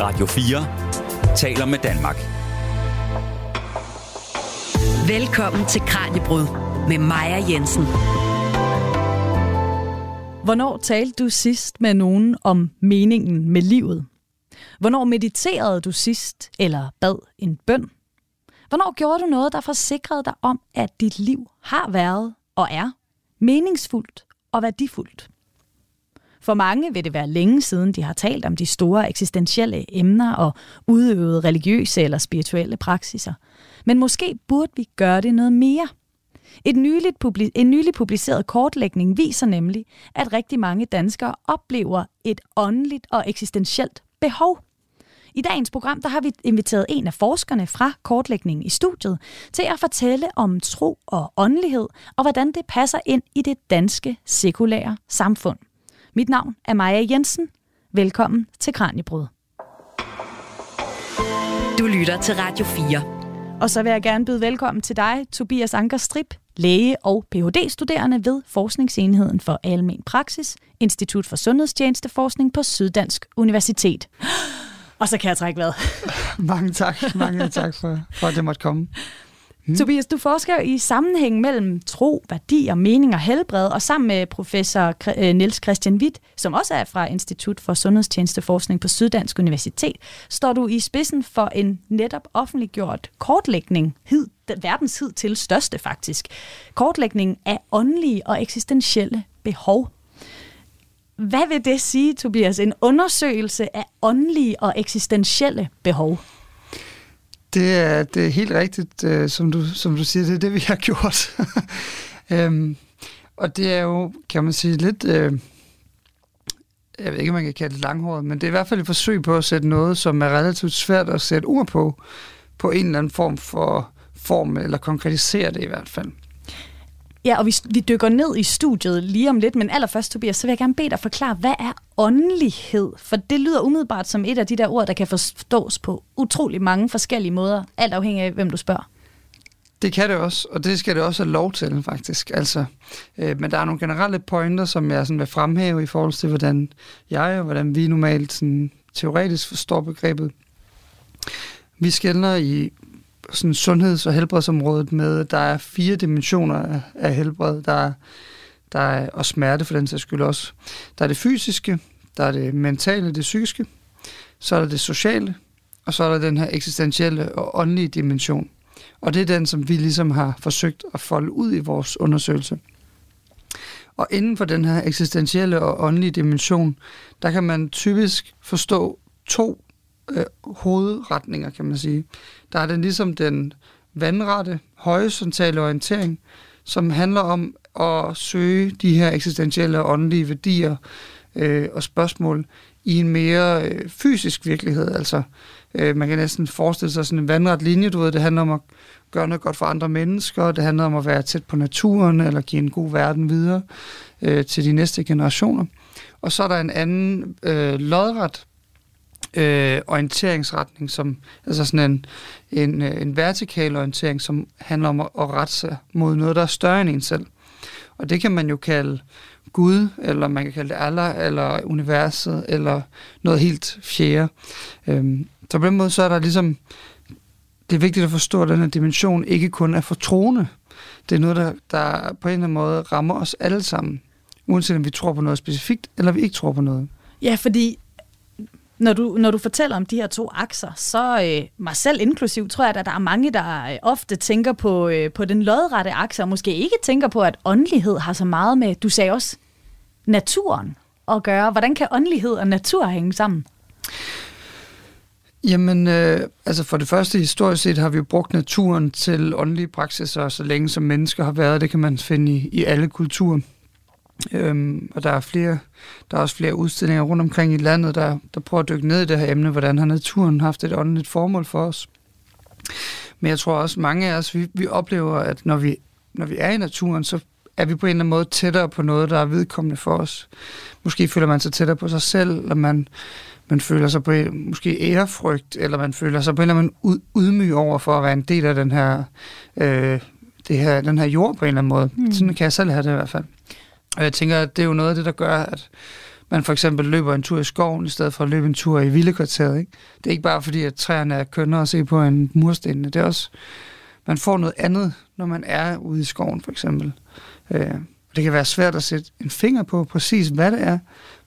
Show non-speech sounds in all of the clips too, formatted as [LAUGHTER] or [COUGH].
Radio 4 taler med Danmark. Velkommen til Kranjebrud med Maja Jensen. Hvornår talte du sidst med nogen om meningen med livet? Hvornår mediterede du sidst eller bad en bøn? Hvornår gjorde du noget, der forsikrede dig om, at dit liv har været og er meningsfuldt og værdifuldt? For mange vil det være længe siden, de har talt om de store eksistentielle emner og udøvet religiøse eller spirituelle praksiser. Men måske burde vi gøre det noget mere. Et nyligt publi- en nylig publiceret kortlægning viser nemlig, at rigtig mange danskere oplever et åndeligt og eksistentielt behov. I dagens program der har vi inviteret en af forskerne fra kortlægningen i studiet til at fortælle om tro og åndelighed, og hvordan det passer ind i det danske sekulære samfund. Mit navn er Maja Jensen. Velkommen til Kranjebrud. Du lytter til Radio 4. Og så vil jeg gerne byde velkommen til dig, Tobias Anker Strip, læge og Ph.D.-studerende ved Forskningsenheden for Almen Praksis, Institut for Sundhedstjenesteforskning på Syddansk Universitet. Og så kan jeg trække hvad. [LAUGHS] mange tak. Mange tak for, for, at det måtte komme. Hmm. Tobias, du forsker i sammenhæng mellem tro, værdi og mening og helbred, og sammen med professor øh, Niels Christian Witt, som også er fra Institut for Sundhedstjenesteforskning på Syddansk Universitet, står du i spidsen for en netop offentliggjort kortlægning, hid, verdens hid til største faktisk, kortlægning af åndelige og eksistentielle behov. Hvad vil det sige, Tobias? En undersøgelse af åndelige og eksistentielle behov? Det er, det er helt rigtigt, øh, som, du, som du siger, det er det, vi har [LAUGHS] gjort. øhm, og det er jo, kan man sige, lidt... Øh, jeg ved ikke, om man kan kalde det langhåret, men det er i hvert fald et forsøg på at sætte noget, som er relativt svært at sætte ord på, på en eller anden form for form, eller konkretisere det i hvert fald. Ja, og vi, vi dykker ned i studiet lige om lidt, men allerførst, Tobias, så vil jeg gerne bede dig forklare, hvad er åndelighed? For det lyder umiddelbart som et af de der ord, der kan forstås på utrolig mange forskellige måder, alt afhængig af, hvem du spørger. Det kan det også, og det skal det også have lov til, faktisk. Altså, øh, men der er nogle generelle pointer, som jeg sådan vil fremhæve i forhold til, hvordan jeg og hvordan vi normalt sådan, teoretisk forstår begrebet. Vi skældner i sådan sundheds- og helbredsområdet med, at der er fire dimensioner af helbred. Der er, der er, og smerte for den sags skyld også. Der er det fysiske, der er det mentale, det psykiske, så er der det sociale, og så er der den her eksistentielle og åndelige dimension. Og det er den, som vi ligesom har forsøgt at folde ud i vores undersøgelse. Og inden for den her eksistentielle og åndelige dimension, der kan man typisk forstå to øh, hovedretninger, kan man sige. Der er den ligesom den vandrette, horisontale orientering, som handler om at søge de her eksistentielle og åndelige værdier øh, og spørgsmål i en mere øh, fysisk virkelighed. Altså, øh, man kan næsten forestille sig sådan en vandret linje, du ved, det handler om at gøre noget godt for andre mennesker, det handler om at være tæt på naturen, eller give en god verden videre øh, til de næste generationer. Og så er der en anden øh, lodret øh, orienteringsretning, som, altså sådan en, en, øh, en vertikal orientering, som handler om at, at rette sig mod noget, der er større end en selv. Og det kan man jo kalde Gud, eller man kan kalde det Allah, eller universet, eller noget helt fjerde. Øhm, så på den måde så er der ligesom, det er vigtigt at forstå, at den her dimension ikke kun er for troende. Det er noget, der, der på en eller anden måde rammer os alle sammen, uanset om vi tror på noget specifikt, eller vi ikke tror på noget. Ja, fordi når du, når du fortæller om de her to akser, så øh, mig selv inklusiv, tror jeg, at der er mange, der øh, ofte tænker på, øh, på den lodrette akse, og måske ikke tænker på, at åndelighed har så meget med, du sagde også, naturen at gøre. Hvordan kan åndelighed og natur hænge sammen? Jamen, øh, altså for det første historisk set har vi jo brugt naturen til åndelige praksiser, så længe som mennesker har været. Det kan man finde i, i alle kulturer. Øhm, og der er flere, der er også flere udstillinger rundt omkring i landet, der, der prøver at dykke ned i det her emne, hvordan har naturen haft et åndeligt formål for os. Men jeg tror også, mange af os, vi, vi oplever, at når vi, når vi er i naturen, så er vi på en eller anden måde tættere på noget, der er vedkommende for os. Måske føler man sig tættere på sig selv, eller man, man føler sig på måske ærefrygt, eller man føler sig på en eller anden ud, ydmyg over for at være en del af den her, øh, det her, den her jord på en eller anden måde. Mm. Sådan kan jeg selv have det i hvert fald. Og jeg tænker, at det er jo noget af det, der gør, at man for eksempel løber en tur i skoven, i stedet for at løbe en tur i vildekvarteret. Ikke? Det er ikke bare fordi, at træerne er kønnere at se på en mursten. Det er også, man får noget andet, når man er ude i skoven for eksempel. Øh, det kan være svært at sætte en finger på præcis, hvad det er,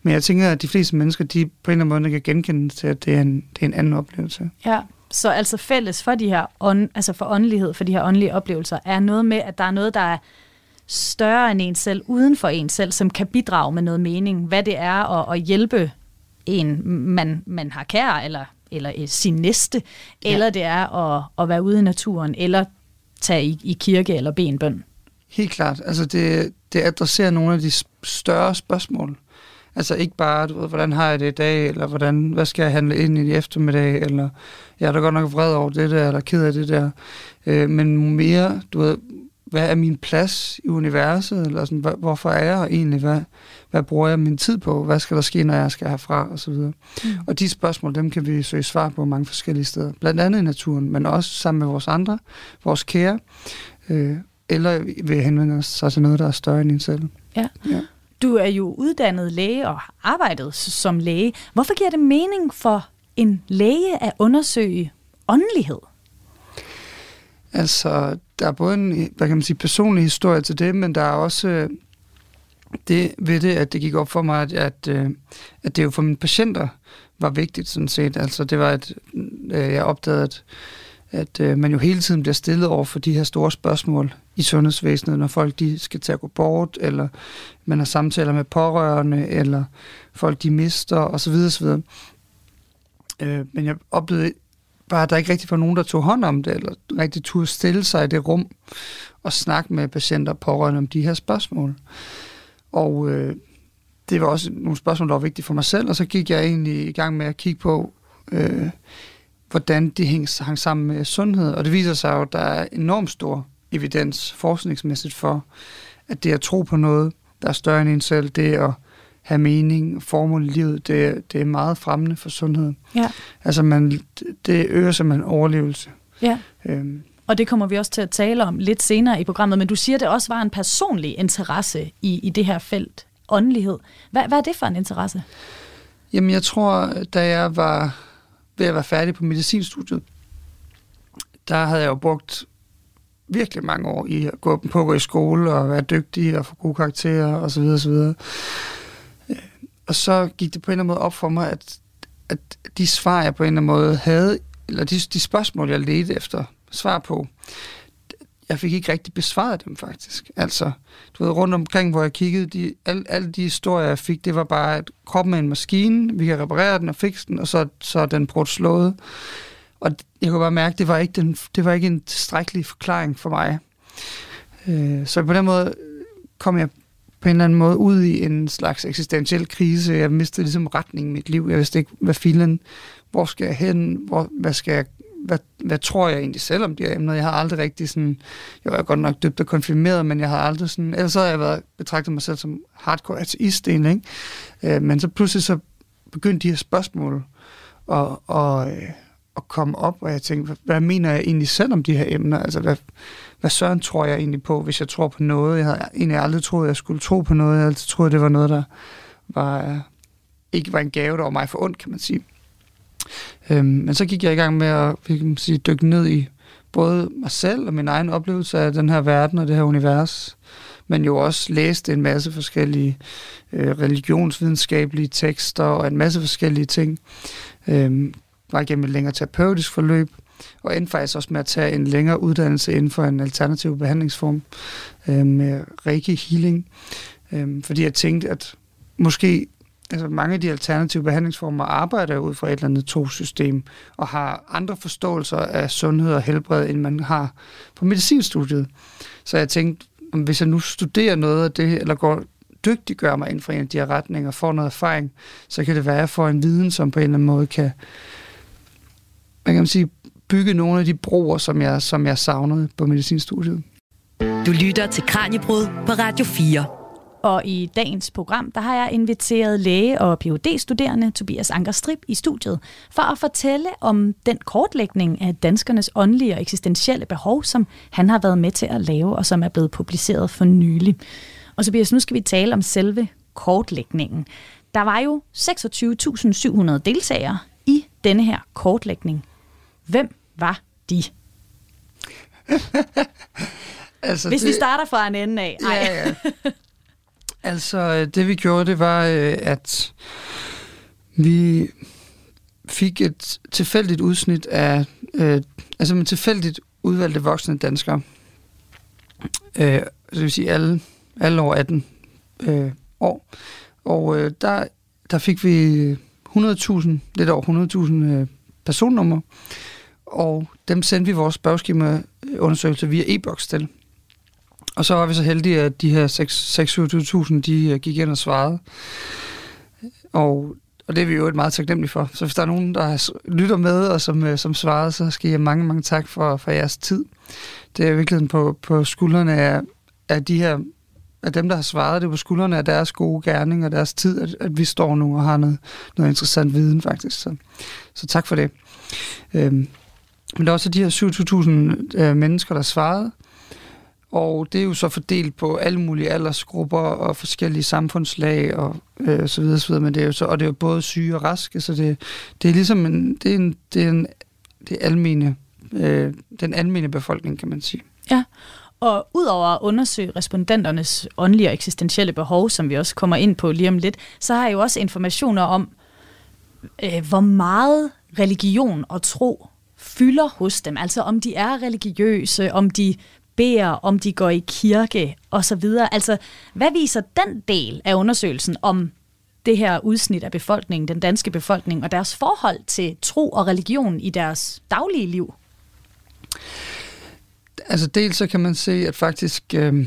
men jeg tænker, at de fleste mennesker, de på en eller anden måde kan genkende til, at det er en, det er en anden oplevelse. Ja, så altså fælles for de her ånd, altså for åndelighed, for de her åndelige oplevelser, er noget med, at der er noget, der er større end en selv, uden for en selv, som kan bidrage med noget mening. Hvad det er at, at hjælpe en, man, man har kær, eller, eller sin næste, ja. eller det er at, at være ude i naturen, eller tage i, i kirke eller bede en bøn. Helt klart. Altså det, det adresserer nogle af de større spørgsmål. Altså ikke bare, du ved, hvordan har jeg det i dag, eller hvordan, hvad skal jeg handle ind i eftermiddag, eller jeg er da godt nok vred over det der, eller ked af det der. Øh, men mere, du ved, hvad er min plads i universet, eller sådan, hvorfor er jeg egentlig, hvad, hvad bruger jeg min tid på, hvad skal der ske, når jeg skal herfra, og så videre. Mm. Og de spørgsmål, dem kan vi søge svar på mange forskellige steder, blandt andet i naturen, men også sammen med vores andre, vores kære, øh, eller ved at henvende os til noget, der er større end en selv. Ja. ja. Du er jo uddannet læge og har arbejdet som læge. Hvorfor giver det mening for en læge at undersøge åndelighed? Altså, der er både en hvad kan man sige, personlig historie til det, men der er også øh, det ved det, at det gik op for mig, at, at, øh, at det jo for mine patienter var vigtigt sådan set. Altså, det var, at øh, jeg opdagede, at at man jo hele tiden bliver stillet over for de her store spørgsmål i sundhedsvæsenet, når folk de skal til at gå bort, eller man har samtaler med pårørende, eller folk de mister, osv. osv. Øh, men jeg oplevede bare, at der ikke rigtig var nogen, der tog hånd om det, eller rigtig turde stille sig i det rum og snakke med patienter og pårørende om de her spørgsmål. Og øh, det var også nogle spørgsmål, der var vigtige for mig selv, og så gik jeg egentlig i gang med at kigge på, øh, hvordan de hang, hang sammen med sundhed. Og det viser sig jo, at der er enormt stor evidens forskningsmæssigt for, at det at tro på noget, der er større end en selv, det at have mening, formål i livet, det, det er meget fremmende for sundhed. Ja. Altså man, det øger simpelthen overlevelse. Ja. Øhm. Og det kommer vi også til at tale om lidt senere i programmet, men du siger, at det også var en personlig interesse i, i det her felt, åndelighed. Hvad, hvad er det for en interesse? Jamen jeg tror, da jeg var ved at være færdig på medicinstudiet, der havde jeg jo brugt virkelig mange år i at gå på at gå i skole og være dygtig og få gode karakterer osv. osv. Og så gik det på en eller anden måde op for mig, at, at de svar, jeg på en eller anden måde havde, eller de, de spørgsmål, jeg ledte efter svar på, jeg fik ikke rigtig besvaret dem faktisk. Altså, du ved, rundt omkring, hvor jeg kiggede, de, alle, alle de historier, jeg fik, det var bare, at kroppen er en maskine, vi kan reparere den og fikse den, og så, så er den brudt slået. Og jeg kunne bare mærke, det var ikke, den, det var ikke en tilstrækkelig forklaring for mig. Øh, så på den måde kom jeg på en eller anden måde ud i en slags eksistentiel krise. Jeg mistede ligesom retningen i mit liv. Jeg vidste ikke, hvad filen, hvor skal jeg hen, hvor, hvad skal jeg hvad, hvad tror jeg egentlig selv om de her emner? Jeg har aldrig rigtig sådan, jeg var godt nok dybt og konfirmeret, men jeg har aldrig sådan, ellers så har jeg været, betragtet mig selv som hardcore ateist egentlig, ikke? Øh, men så pludselig så begyndte de her spørgsmål at, og, øh, at komme op, og jeg tænkte, hvad, hvad mener jeg egentlig selv om de her emner? Altså, hvad, hvad søren tror jeg egentlig på, hvis jeg tror på noget? Jeg havde egentlig aldrig troet, jeg skulle tro på noget. Jeg havde altid troet, det var noget, der var, øh, ikke var en gave, der var mig for ondt, kan man sige. Øhm, men så gik jeg i gang med at kan man sige, dykke ned i både mig selv og min egen oplevelse af den her verden og det her univers, men jo også læste en masse forskellige øh, religionsvidenskabelige tekster og en masse forskellige ting. Øhm, var igennem et længere terapeutisk forløb, og endte faktisk også med at tage en længere uddannelse inden for en alternativ behandlingsform øh, med Reiki Healing, øh, fordi jeg tænkte, at måske altså mange af de alternative behandlingsformer arbejder ud fra et eller andet to-system og har andre forståelser af sundhed og helbred, end man har på medicinstudiet. Så jeg tænkte, om hvis jeg nu studerer noget af det, eller går dygtiggør mig inden for en af de her retninger, får noget erfaring, så kan det være, at jeg får en viden, som på en eller anden måde kan, hvad kan man sige, bygge nogle af de broer, som jeg, som jeg savnede på medicinstudiet. Du lytter til Kranjebrud på Radio 4. Og i dagens program, der har jeg inviteret læge og phd studerende Tobias Ankerstrip i studiet for at fortælle om den kortlægning af danskernes åndelige og eksistentielle behov, som han har været med til at lave, og som er blevet publiceret for nylig. Og Tobias, nu skal vi tale om selve kortlægningen. der var jo 26.700 deltagere i denne her kortlægning. Hvem var de? [LAUGHS] altså, Hvis det... vi starter fra en ende af. Ej. Ja, ja. Altså, det vi gjorde, det var, øh, at vi fik et tilfældigt udsnit af, øh, altså med tilfældigt udvalgte voksne danskere. Øh, det vil sige alle, alle over 18 øh, år. Og øh, der, der fik vi 100.000, lidt over 100.000 øh, personnummer, og dem sendte vi vores spørgeskemaundersøgelse via e-boks til. Og så var vi så heldige, at de her 6-27.000, de øh, gik ind og svarede. Og, og det er vi jo et meget taknemmelige for. Så hvis der er nogen, der lytter med og som, øh, som svarede, så skal jeg mange, mange tak for, for jeres tid. Det er virkelig på, på skuldrene af, af de her af dem, der har svaret det på skuldrene af deres gode gerning og deres tid, at, at vi står nu og har noget, noget interessant viden faktisk. Så, så tak for det. Øhm, men der er også de her 27.000 øh, mennesker, der svarede, og det er jo så fordelt på alle mulige aldersgrupper og forskellige samfundslag og øh, så videre, så videre. Men det er jo så, og det er jo både syge og raske, så det, det er ligesom en, det er en, det er en, det er almene, øh, den almene befolkning, kan man sige. Ja, og udover at undersøge respondenternes åndelige og eksistentielle behov, som vi også kommer ind på lige om lidt, så har jeg jo også informationer om, øh, hvor meget religion og tro fylder hos dem. Altså om de er religiøse, om de beder, om de går i kirke osv. Altså, hvad viser den del af undersøgelsen om det her udsnit af befolkningen, den danske befolkning, og deres forhold til tro og religion i deres daglige liv? Altså dels så kan man se, at faktisk øh,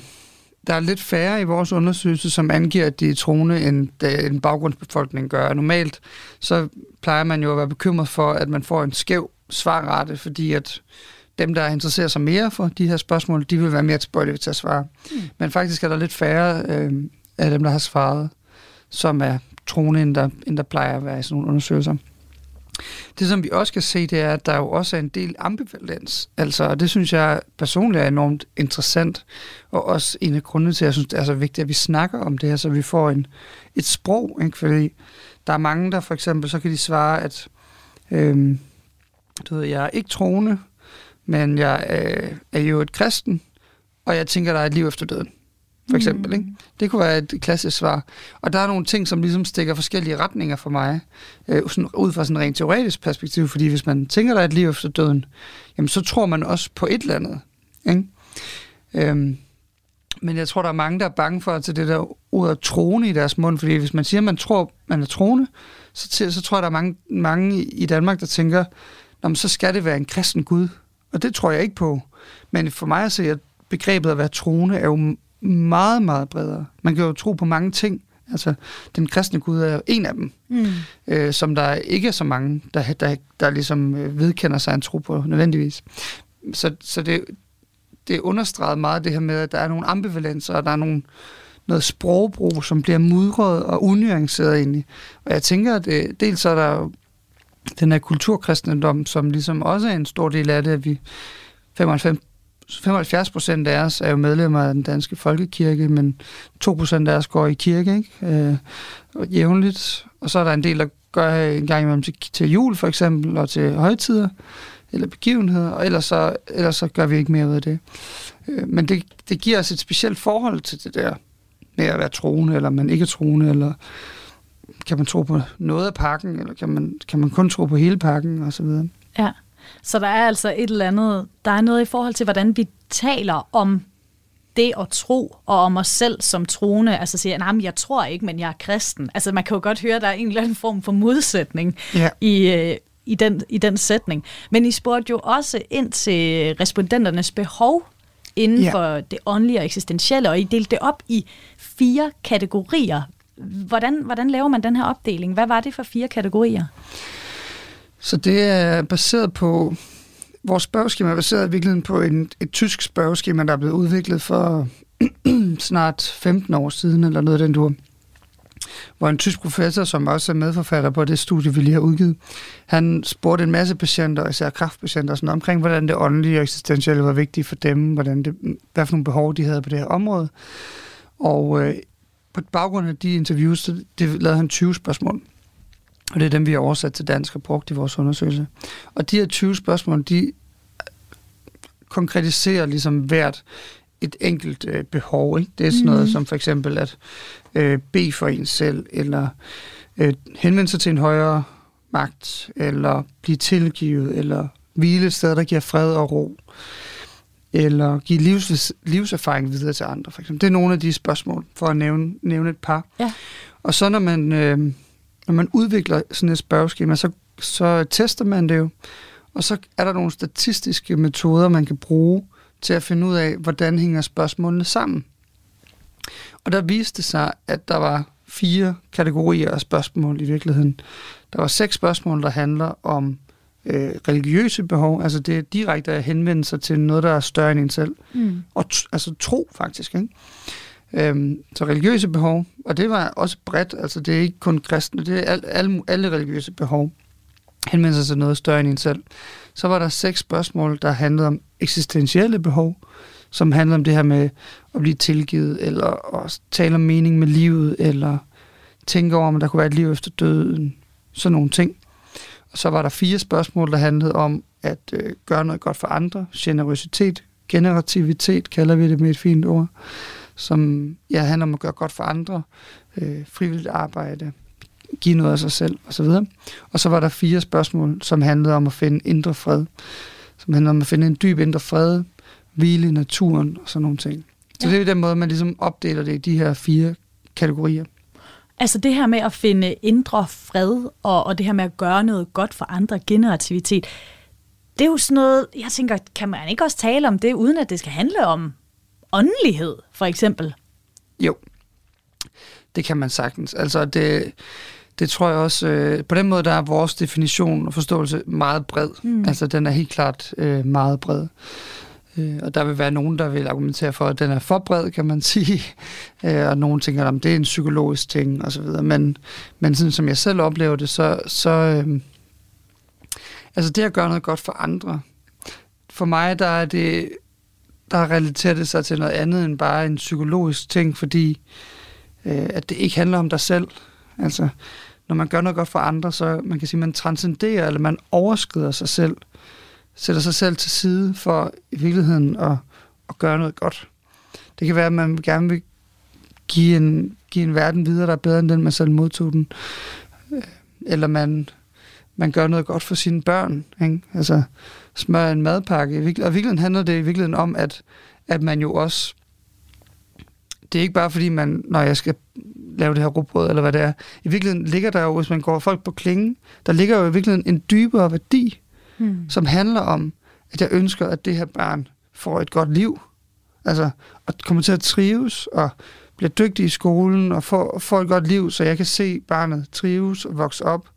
der er lidt færre i vores undersøgelse, som angiver, at de er troende, end en baggrundsbefolkning gør. Normalt så plejer man jo at være bekymret for, at man får en skæv svarrate, fordi at dem, der interesserer sig mere for de her spørgsmål, de vil være mere tilbøjelige til at svare. Mm. Men faktisk er der lidt færre øh, af dem, der har svaret, som er troende, end der, end der plejer at være i sådan nogle undersøgelser. Det, som vi også kan se, det er, at der jo også er en del ambivalens. Altså, og det synes jeg personligt er enormt interessant, og også en af grundene til, at jeg synes, det er så vigtigt, at vi snakker om det her, så vi får en, et sprog. Ikke? Fordi der er mange, der for eksempel, så kan de svare, at øh, du ved, jeg er ikke troende, men jeg øh, er jo et kristen, og jeg tænker, der er et liv efter døden. For eksempel. Mm. Ikke? Det kunne være et klassisk svar. Og der er nogle ting, som ligesom stikker forskellige retninger for mig, øh, sådan, ud fra sådan en rent teoretisk perspektiv, fordi hvis man tænker, der er et liv efter døden, jamen så tror man også på et eller andet. Ikke? Øhm, men jeg tror, der er mange, der er bange for at det der ord troende i deres mund, fordi hvis man siger, at man tror, man er troende, så, så tror jeg, der er mange, mange i Danmark, der tænker, Nå, så skal det være en kristen Gud. Og det tror jeg ikke på. Men for mig at se, at begrebet at være troende er jo meget, meget bredere. Man kan jo tro på mange ting. Altså, den kristne Gud er jo en af dem, mm. øh, som der ikke er så mange, der, der, der ligesom øh, vedkender sig en tro på nødvendigvis. Så, så det, det understreget meget det her med, at der er nogle ambivalenser, og der er nogle, noget sprogbrug, som bliver mudret og unuanceret egentlig. Og jeg tænker, at det, dels er der den her kulturkristendom, som ligesom også er en stor del af det, at vi 95 75 procent af os er jo medlemmer af den danske folkekirke, men 2 procent af os går i kirke, ikke? Øh, jævnligt. Og så er der en del, der gør en gang imellem til, til jul for eksempel, og til højtider eller begivenheder, og ellers så, ellers så gør vi ikke mere ud af det. Øh, men det, det giver os et specielt forhold til det der med at være troende, eller man ikke er troende, eller kan man tro på noget af pakken, eller kan man, kan man kun tro på hele pakken, og så videre. Ja, så der er altså et eller andet, der er noget i forhold til, hvordan vi taler om det at tro, og om os selv som troende, altså siger, nej, jeg tror ikke, men jeg er kristen. Altså man kan jo godt høre, at der er en eller anden form for modsætning ja. i, øh, i, den, i den sætning. Men I spurgte jo også ind til respondenternes behov inden ja. for det åndelige og eksistentielle, og I delte det op i fire kategorier. Hvordan, hvordan laver man den her opdeling? Hvad var det for fire kategorier? Så det er baseret på, vores spørgeskema er baseret i virkeligheden på en, et tysk spørgeskema, der er blevet udviklet for [CLEARS THROAT] snart 15 år siden, eller noget af den du hvor en tysk professor, som også er medforfatter på det studie, vi lige har udgivet, han spurgte en masse patienter, især kraftpatienter, sådan omkring, hvordan det åndelige og eksistentielle var vigtigt for dem, hvordan det, hvad for nogle behov de havde på det her område. Og øh, på baggrund af de interviews, så det lavede han 20 spørgsmål. Og det er dem, vi har oversat til dansk og brugt i vores undersøgelse. Og de her 20 spørgsmål, de konkretiserer ligesom hvert et enkelt øh, behov. Ikke? Det er sådan noget mm. som for eksempel at øh, bede for en selv, eller øh, henvende sig til en højere magt, eller blive tilgivet, eller hvile et sted, der giver fred og ro, eller give livs, livserfaring videre til andre. For eksempel. Det er nogle af de spørgsmål, for at nævne, nævne et par. Ja. Og så når man, øh, når man udvikler sådan et spørgeskema, så, så tester man det jo, og så er der nogle statistiske metoder, man kan bruge til at finde ud af, hvordan hænger spørgsmålene sammen. Og der viste det sig, at der var fire kategorier af spørgsmål i virkeligheden. Der var seks spørgsmål, der handler om øh, religiøse behov, altså det er direkte at henvende sig til noget, der er større end en selv. Mm. Og t- altså tro faktisk, ikke? Øhm, så religiøse behov, og det var også bredt, altså det er ikke kun kristne, det er al, alle, alle religiøse behov, henvender sig til noget større end en selv. Så var der seks spørgsmål, der handlede om eksistentielle behov, som handler om det her med at blive tilgivet, eller at tale om mening med livet, eller tænke over, om der kunne være et liv efter døden, sådan nogle ting. Og så var der fire spørgsmål, der handlede om at øh, gøre noget godt for andre, generøsitet, generativitet kalder vi det med et fint ord, som ja, handler om at gøre godt for andre, øh, frivilligt arbejde, give noget af sig selv osv. Og så var der fire spørgsmål, som handlede om at finde indre fred, som handler om at finde en dyb indre fred, hvile i naturen og sådan nogle ting. Så ja. det er den måde, man ligesom opdeler det i de her fire kategorier. Altså det her med at finde indre fred, og, og det her med at gøre noget godt for andre, generativitet, det er jo sådan noget, jeg tænker, kan man ikke også tale om det, uden at det skal handle om åndelighed, for eksempel? Jo, det kan man sagtens. Altså det, det tror jeg også, øh, på den måde der er vores definition og forståelse meget bred. Mm. Altså den er helt klart øh, meget bred. Øh, og der vil være nogen, der vil argumentere for, at den er for bred, kan man [LAUGHS] sige. Øh, og nogen tænker, at det er en psykologisk ting osv. Men, men sådan som jeg selv oplever det, så, så øh, altså det at gøre noget godt for andre, for mig der er det, der relaterer det sig til noget andet end bare en psykologisk ting, fordi øh, at det ikke handler om dig selv. Altså, når man gør noget godt for andre, så man kan sige, man transcenderer, eller man overskrider sig selv, sætter sig selv til side for i virkeligheden at, at gøre noget godt. Det kan være, at man gerne vil give en, give en verden videre, der er bedre end den, man selv modtog den. Øh, eller man, man gør noget godt for sine børn. Ikke? Altså smøre en madpakke. Og i virkeligheden handler det i virkeligheden om, at, at man jo også... Det er ikke bare fordi, man, når jeg skal lave det her rugbrød, eller hvad det er. I virkeligheden ligger der jo, hvis man går folk på klingen, der ligger jo i virkeligheden en dybere værdi, mm. som handler om, at jeg ønsker, at det her barn får et godt liv. Altså, at kommer til at trives, og bliver dygtig i skolen, og får, får et godt liv, så jeg kan se barnet trives og vokse op.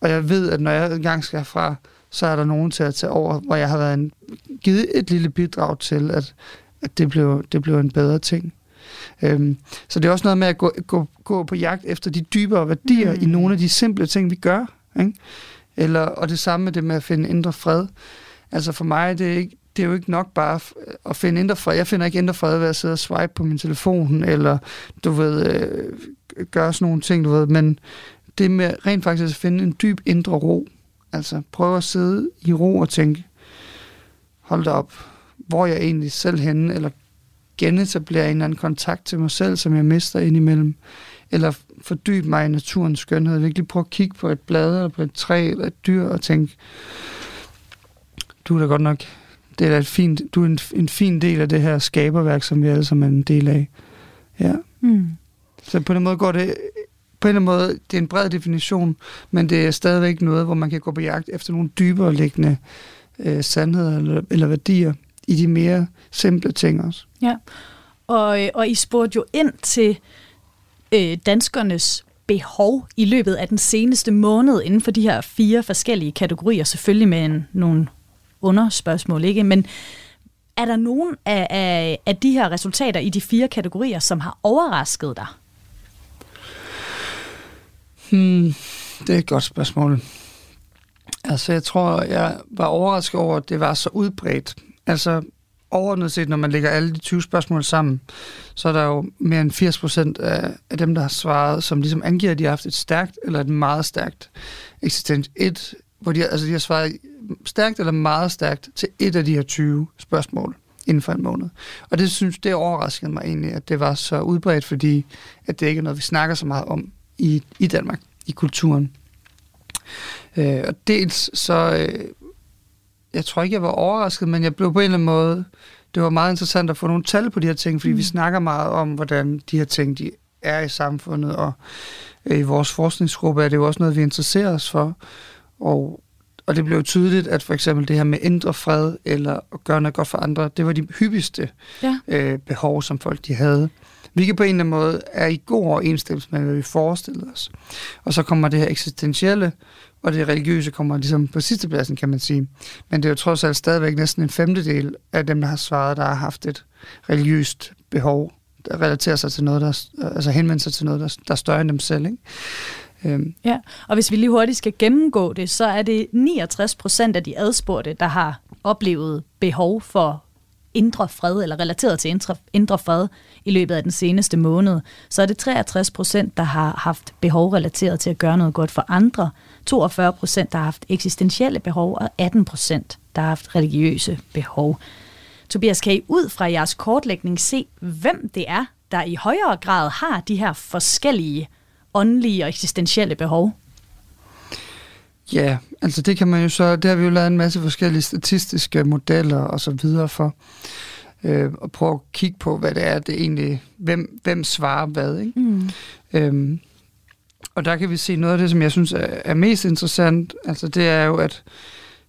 Og jeg ved, at når jeg engang skal herfra, så er der nogen til at tage over, hvor jeg har været en, givet et lille bidrag til, at, at det, blev, det blev en bedre ting. Øhm, så det er også noget med at gå, gå, gå på jagt efter de dybere værdier mm. i nogle af de simple ting, vi gør. Ikke? Eller, og det samme med det med at finde indre fred. Altså for mig, det er, ikke, det er jo ikke nok bare at finde indre fred. Jeg finder ikke indre fred ved at sidde og swipe på min telefon, eller du ved, øh, gøre sådan nogle ting, du ved. Men det med rent faktisk at finde en dyb indre ro. Altså prøve at sidde i ro og tænke, hold da op, hvor jeg egentlig selv henne, eller genetablere en eller anden kontakt til mig selv, som jeg mister indimellem, eller fordybe mig i naturens skønhed, virkelig prøve at kigge på et blad, eller på et træ, eller et dyr, og tænke, du er da godt nok, det er da et fint, du er en, en fin del af det her skaberværk, som vi alle sammen er en del af. Ja. Mm. Så på den måde går det, på en måde, det er en bred definition, men det er stadigvæk noget, hvor man kan gå på jagt efter nogle dybere liggende øh, sandheder eller, eller værdier i de mere simple ting også. Ja, og, øh, og I spurgte jo ind til øh, danskernes behov i løbet af den seneste måned inden for de her fire forskellige kategorier, selvfølgelig med en, nogle underspørgsmål, ikke? Men er der nogen af, af, af de her resultater i de fire kategorier, som har overrasket dig? Hmm, det er et godt spørgsmål. Altså, jeg tror, jeg var overrasket over, at det var så udbredt. Altså, overordnet set, når man lægger alle de 20 spørgsmål sammen, så er der jo mere end 80 procent af, af dem, der har svaret, som ligesom angiver, at de har haft et stærkt eller et meget stærkt eksistens. Et, hvor de, altså de har svaret stærkt eller meget stærkt til et af de her 20 spørgsmål inden for en måned. Og det synes det overraskede mig egentlig, at det var så udbredt, fordi at det ikke er noget, vi snakker så meget om i, i Danmark, i kulturen. Øh, og dels så, øh, jeg tror ikke, jeg var overrasket, men jeg blev på en eller anden måde, det var meget interessant at få nogle tal på de her ting, fordi mm. vi snakker meget om, hvordan de her ting de er i samfundet, og øh, i vores forskningsgruppe er det jo også noget, vi interesserer os for. Og, og det blev tydeligt, at for eksempel det her med indre fred, eller at gøre noget godt for andre, det var de hyppigste ja. øh, behov, som folk de havde. Hvilket på en eller anden måde er i god overensstemmelse med, hvad vi forestillede os. Og så kommer det her eksistentielle, og det religiøse kommer ligesom på sidste pladsen, kan man sige. Men det er jo trods alt stadigvæk næsten en femtedel af dem, der har svaret, der har haft et religiøst behov, der relaterer sig til noget, der, altså henvender sig til noget, der, der er større end dem selv. Ikke? Øhm. Ja, og hvis vi lige hurtigt skal gennemgå det, så er det 69 procent af de adspurgte, der har oplevet behov for indre fred, eller relateret til indre, indre fred i løbet af den seneste måned, så er det 63 procent, der har haft behov relateret til at gøre noget godt for andre, 42 procent, der har haft eksistentielle behov, og 18 procent, der har haft religiøse behov. Tobias, kan I ud fra jeres kortlægning se, hvem det er, der i højere grad har de her forskellige åndelige og eksistentielle behov? Ja, altså det kan man jo så, det har vi jo lavet en masse forskellige statistiske modeller og så videre for, øh, og prøve at kigge på, hvad det er, det egentlig, hvem, hvem svarer hvad, ikke? Mm. Øhm, og der kan vi se noget af det, som jeg synes er, er mest interessant, altså det er jo, at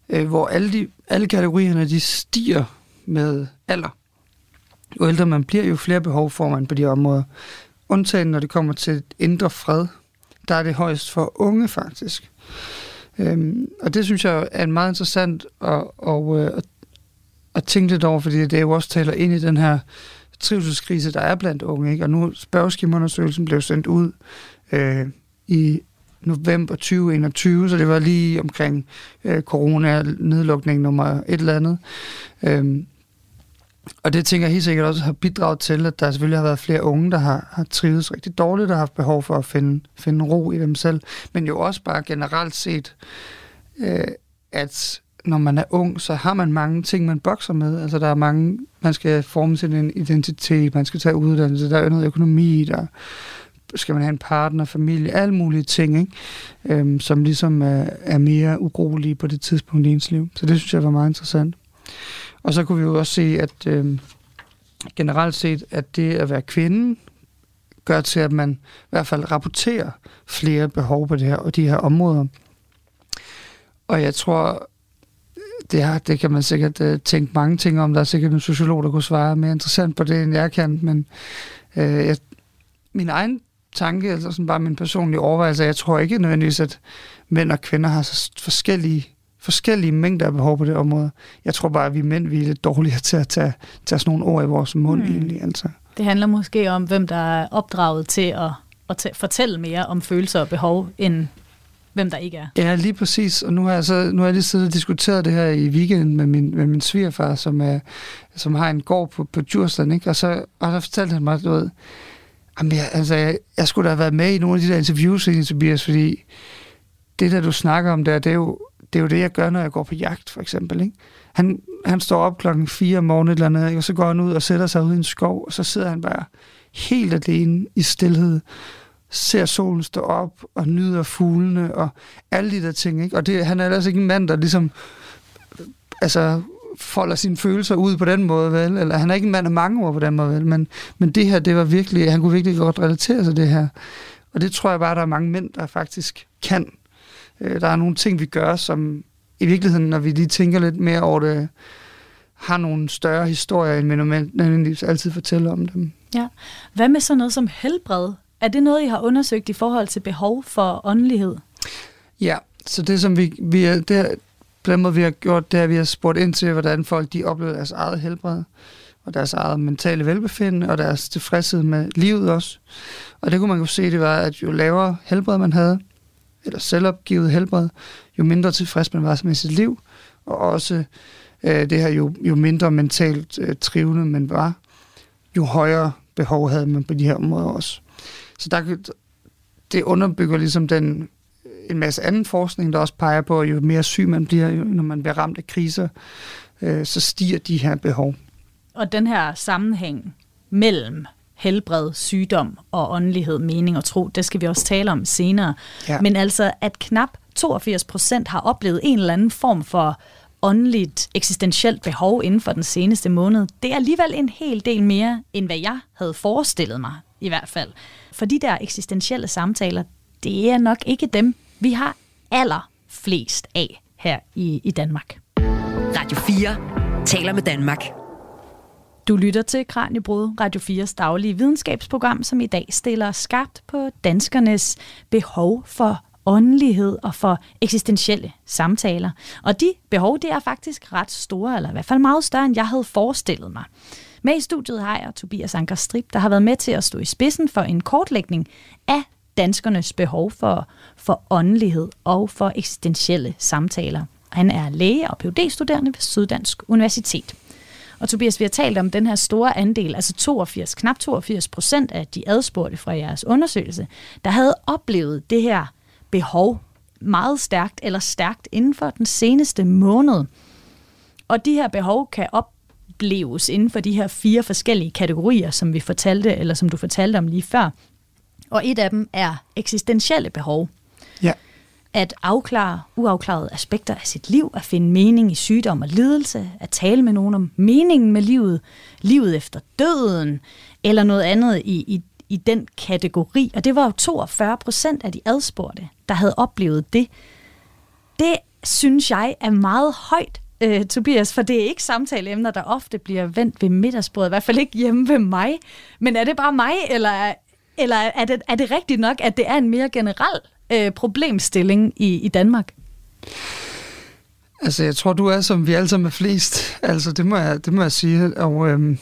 øh, hvor alle, de, alle kategorierne, de stiger med alder. Jo ældre man bliver, jo flere behov får man på de områder. Undtagen, når det kommer til indre fred, der er det højst for unge faktisk. Øhm, og det synes jeg er meget interessant at, og, øh, at, at tænke lidt over, fordi det jo også taler ind i den her trivselskrise, der er blandt unge. Ikke? Og nu spørgeskemaundersøgelsen blev sendt ud øh, i november 2021, så det var lige omkring øh, corona-nedlukning nummer et eller andet. Øhm, og det tænker jeg helt sikkert også har bidraget til, at der selvfølgelig har været flere unge, der har, har trivet rigtig dårligt og har haft behov for at finde, finde ro i dem selv. Men jo også bare generelt set, øh, at når man er ung, så har man mange ting, man bokser med. Altså der er mange, man skal forme sin identitet, man skal tage uddannelse, der er noget økonomi, der skal man have en partner, familie, alle mulige ting, ikke? Øhm, som ligesom er, er mere urolige på det tidspunkt i ens liv. Så det synes jeg var meget interessant. Og så kunne vi jo også se, at øh, generelt set, at det at være kvinde gør til, at man i hvert fald rapporterer flere behov på det her og de her områder. Og jeg tror, det, her, det kan man sikkert øh, tænke mange ting om. Der er sikkert en sociolog, der kunne svare mere interessant på det, end jeg kan. Men øh, jeg, min egen tanke, altså sådan bare min personlige overvejelse, jeg tror ikke nødvendigvis, at mænd og kvinder har så forskellige forskellige mængder af behov på det område. Jeg tror bare, at vi mænd vi er lidt dårligere til at tage, tage sådan nogle ord i vores mund mm. egentlig. Altså. Det handler måske om, hvem der er opdraget til at, at fortælle mere om følelser og behov, end hvem der ikke er. Ja, lige præcis. Og nu har jeg, så, nu har jeg lige siddet og diskuteret det her i weekenden med min, med min svigerfar, som, er, som har en gård på, på Djursland, ikke? Og så, og så fortalte han mig, du ved, jamen jeg, altså, jeg, jeg skulle da have været med i nogle af de der interviews, Tobias, fordi det der, du snakker om der, det er jo, det er jo det, jeg gør, når jeg går på jagt, for eksempel. Ikke? Han, han står op klokken 4 om morgenen eller andet, og så går han ud og sætter sig ud i en skov, og så sidder han bare helt alene i stillhed, ser solen stå op og nyder fuglene og alle de der ting. Ikke? Og det, han er ellers ikke en mand, der ligesom altså, folder sine følelser ud på den måde, vel? Eller han er ikke en mand af mange ord på den måde, vel? Men, men det her, det var virkelig, han kunne virkelig godt relatere sig det her. Og det tror jeg bare, der er mange mænd, der faktisk kan. Øh, der er nogle ting, vi gør, som i virkeligheden, når vi lige tænker lidt mere over det, har nogle større historier, end vi normalt altid fortæller om dem. Ja. Hvad med sådan noget som helbred? Er det noget, I har undersøgt i forhold til behov for åndelighed? Ja, så det som vi, vi er, det, på den måde, vi har gjort, det er, at vi har spurgt ind til, hvordan folk de oplever deres eget helbred, og deres eget mentale velbefindende, og deres tilfredshed med livet også. Og det kunne man jo se, det var, at jo lavere helbred man havde, eller selvopgivet helbred, jo mindre tilfreds man var med sit liv, og også øh, det her, jo, jo mindre mentalt øh, trivende man var, jo højere behov havde man på de her områder også. Så der, det underbygger ligesom den øh, en masse anden forskning, der også peger på, at jo mere syg man bliver, jo, når man bliver ramt af kriser, øh, så stiger de her behov. Og den her sammenhæng mellem helbred, sygdom og åndelighed, mening og tro, det skal vi også tale om senere. Ja. Men altså, at knap 82 procent har oplevet en eller anden form for åndeligt, eksistentielt behov inden for den seneste måned, det er alligevel en hel del mere, end hvad jeg havde forestillet mig, i hvert fald. For de der eksistentielle samtaler, det er nok ikke dem, vi har allerflest af her i, i Danmark. Radio 4 taler med Danmark. Du lytter til Kranjebrud, Radio 4's daglige videnskabsprogram, som i dag stiller skarpt på danskernes behov for åndelighed og for eksistentielle samtaler. Og de behov, det er faktisk ret store, eller i hvert fald meget større, end jeg havde forestillet mig. Med i studiet har jeg Tobias Anker Strip, der har været med til at stå i spidsen for en kortlægning af danskernes behov for, for åndelighed og for eksistentielle samtaler. Han er læge og phd studerende ved Syddansk Universitet. Og Tobias, vi har talt om den her store andel, altså 82, knap 82 procent af de adspurgte fra jeres undersøgelse, der havde oplevet det her behov meget stærkt eller stærkt inden for den seneste måned. Og de her behov kan opleves inden for de her fire forskellige kategorier, som vi fortalte, eller som du fortalte om lige før. Og et af dem er eksistentielle behov. Ja. At afklare uafklarede aspekter af sit liv, at finde mening i sygdom og lidelse, at tale med nogen om meningen med livet, livet efter døden, eller noget andet i, i, i den kategori. Og det var jo 42 procent af de adspurgte, der havde oplevet det. Det synes jeg er meget højt, øh, Tobias, for det er ikke samtaleemner, der ofte bliver vendt ved middagsbordet, i hvert fald ikke hjemme ved mig. Men er det bare mig, eller er, eller er det, er det rigtigt nok, at det er en mere generel øh, problemstilling i, i Danmark? Altså, jeg tror, du er, som vi alle sammen er flest. Altså, det må jeg, det må jeg sige. Og øhm,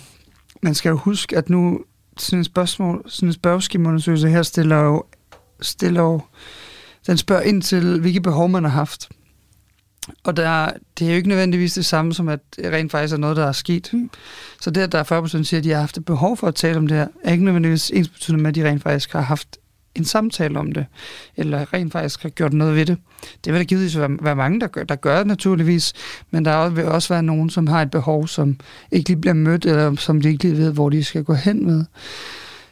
man skal jo huske, at nu sådan en spørgsmål, sådan en spørgeskemaundersøgelse her stiller jo, stiller jo, den spørger ind til, hvilke behov man har haft. Og der, det er jo ikke nødvendigvis det samme som, at rent faktisk er noget, der er sket. Mm. Så det, at der er 40% siger, at de har haft et behov for at tale om det her, er ikke nødvendigvis ens betydende med, at de rent faktisk har haft en samtale om det, eller rent faktisk har gjort noget ved det. Det vil der givetvis være, være mange, der gør, der gør det naturligvis, men der vil også være nogen, som har et behov, som ikke lige bliver mødt, eller som de ikke lige ved, hvor de skal gå hen med.